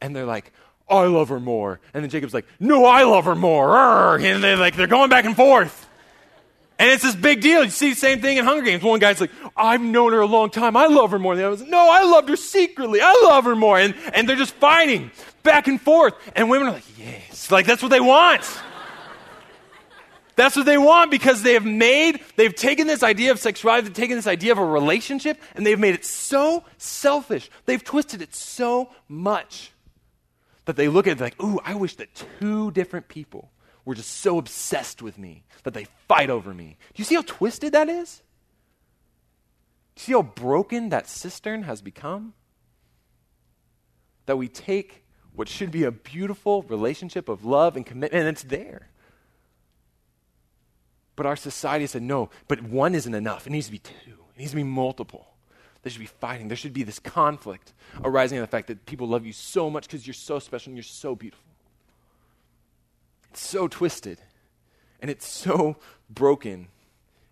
and they're like, I love her more. And then Jacob's like, No, I love her more. And they're like, they're going back and forth. And it's this big deal. You see the same thing in Hunger Games. One guy's like, I've known her a long time. I love her more. And the other's like, no, I loved her secretly. I love her more. And, and they're just fighting back and forth. And women are like, yes. Like, that's what they want. That's what they want because they have made, they've taken this idea of sexuality, they've taken this idea of a relationship, and they've made it so selfish. They've twisted it so much that they look at it like, ooh, I wish that two different people were just so obsessed with me that they fight over me. Do you see how twisted that is? Do you see how broken that cistern has become? That we take what should be a beautiful relationship of love and commitment, and it's there. But our society said, no, but one isn't enough. It needs to be two, it needs to be multiple. There should be fighting. There should be this conflict arising in the fact that people love you so much because you're so special and you're so beautiful. It's so twisted and it's so broken.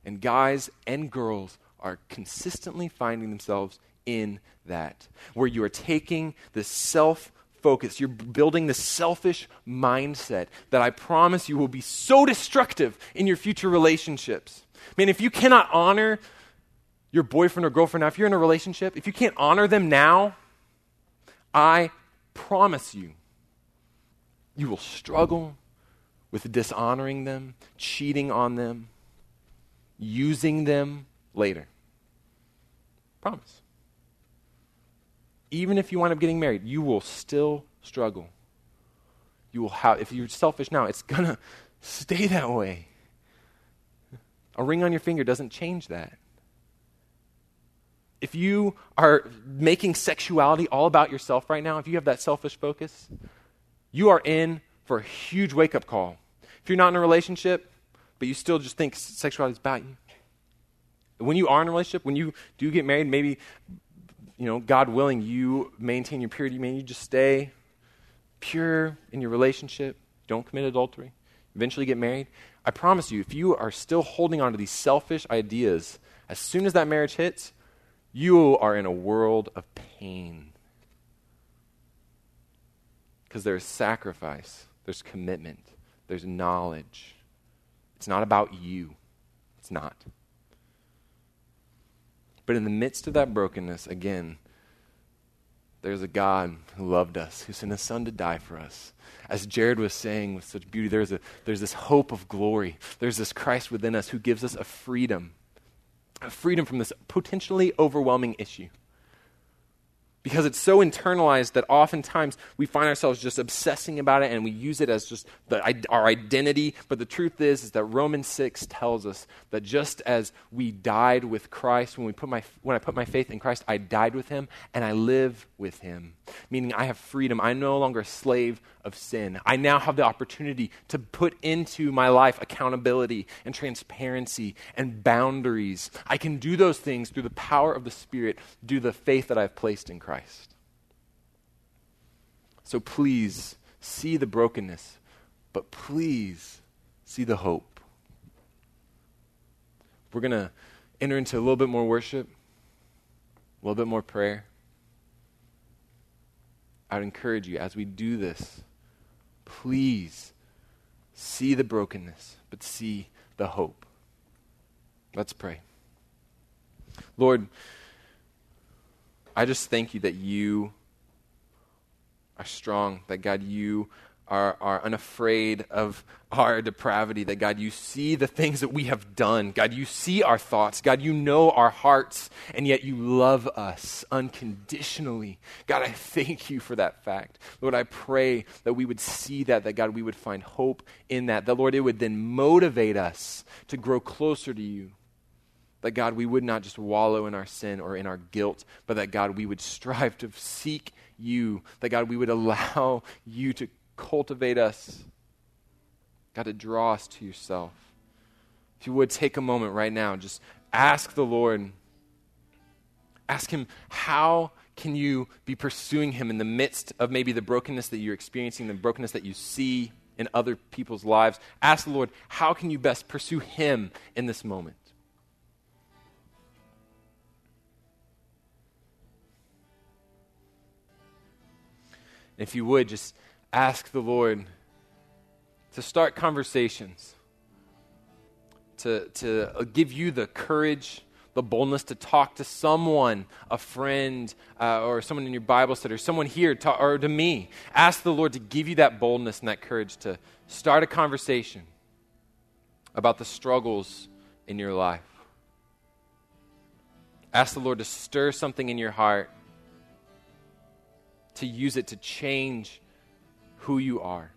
And guys and girls are consistently finding themselves in that, where you are taking the self focus, you're building this selfish mindset that I promise you will be so destructive in your future relationships. Man, if you cannot honor your boyfriend or girlfriend now, if you're in a relationship, if you can't honor them now, I promise you, you will struggle with dishonoring them, cheating on them, using them later. Promise. Even if you wind up getting married, you will still struggle. You will have, if you're selfish now, it's going to stay that way. A ring on your finger doesn't change that. If you are making sexuality all about yourself right now, if you have that selfish focus, you are in for a huge wake up call. If you're not in a relationship, but you still just think sexuality is about you, when you are in a relationship, when you do get married, maybe, you know, God willing, you maintain your purity, maybe you just stay pure in your relationship, don't commit adultery, eventually get married. I promise you, if you are still holding on to these selfish ideas, as soon as that marriage hits, you are in a world of pain. Because there's sacrifice, there's commitment there's knowledge. It's not about you. It's not. But in the midst of that brokenness, again, there's a God who loved us, who sent his son to die for us. As Jared was saying with such beauty, there's, a, there's this hope of glory. There's this Christ within us who gives us a freedom, a freedom from this potentially overwhelming issue because it's so internalized that oftentimes we find ourselves just obsessing about it and we use it as just the, our identity. But the truth is, is that Romans 6 tells us that just as we died with Christ, when, we put my, when I put my faith in Christ, I died with him and I live with him. Meaning I have freedom. I'm no longer a slave of sin. I now have the opportunity to put into my life accountability and transparency and boundaries. I can do those things through the power of the Spirit, through the faith that I've placed in Christ. So please see the brokenness, but please see the hope. We're going to enter into a little bit more worship, a little bit more prayer. I'd encourage you as we do this Please see the brokenness, but see the hope. Let's pray. Lord, I just thank you that you are strong, that God, you are, are unafraid of our depravity, that God, you see the things that we have done. God, you see our thoughts. God, you know our hearts, and yet you love us unconditionally. God, I thank you for that fact. Lord, I pray that we would see that, that God, we would find hope in that. That, Lord, it would then motivate us to grow closer to you. That God, we would not just wallow in our sin or in our guilt, but that God, we would strive to seek you. That God, we would allow you to cultivate us. God, to draw us to yourself. If you would take a moment right now, just ask the Lord, ask Him, how can you be pursuing Him in the midst of maybe the brokenness that you're experiencing, the brokenness that you see in other people's lives? Ask the Lord, how can you best pursue Him in this moment? If you would, just ask the Lord to start conversations, to, to give you the courage the boldness to talk to someone, a friend, uh, or someone in your Bible study, or someone here, to, or to me. Ask the Lord to give you that boldness and that courage to start a conversation about the struggles in your life. Ask the Lord to stir something in your heart, to use it to change who you are.